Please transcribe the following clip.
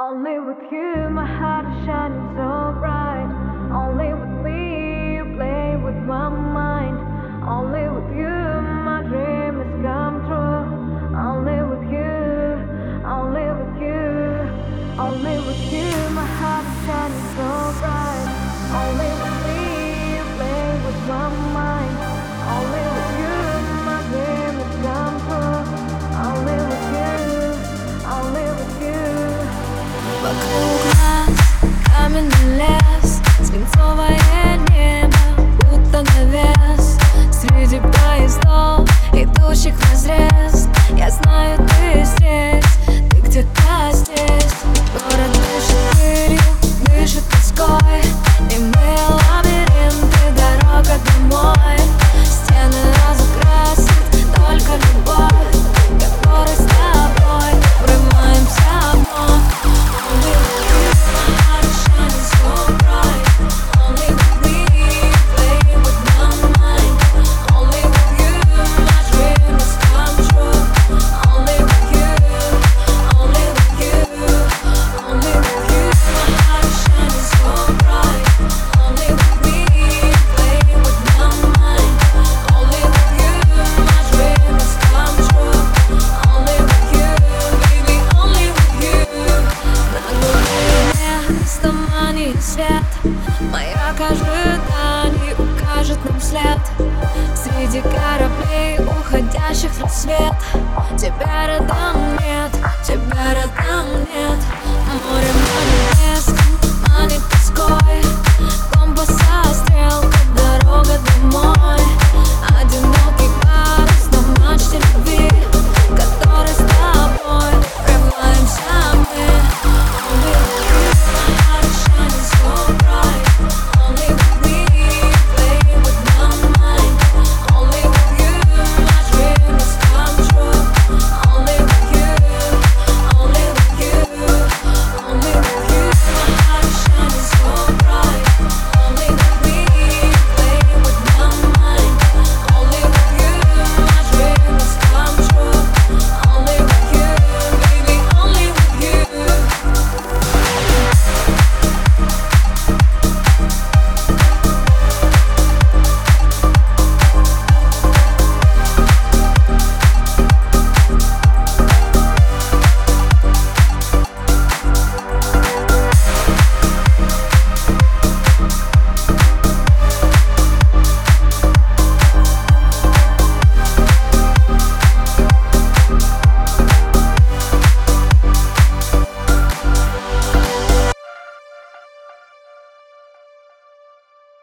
Only with you, my heart is shining so bright. тумане свет Маяк ожиданий укажет нам след. Среди кораблей, уходящих в рассвет. Тебя рядом нет, тебя рядом нет.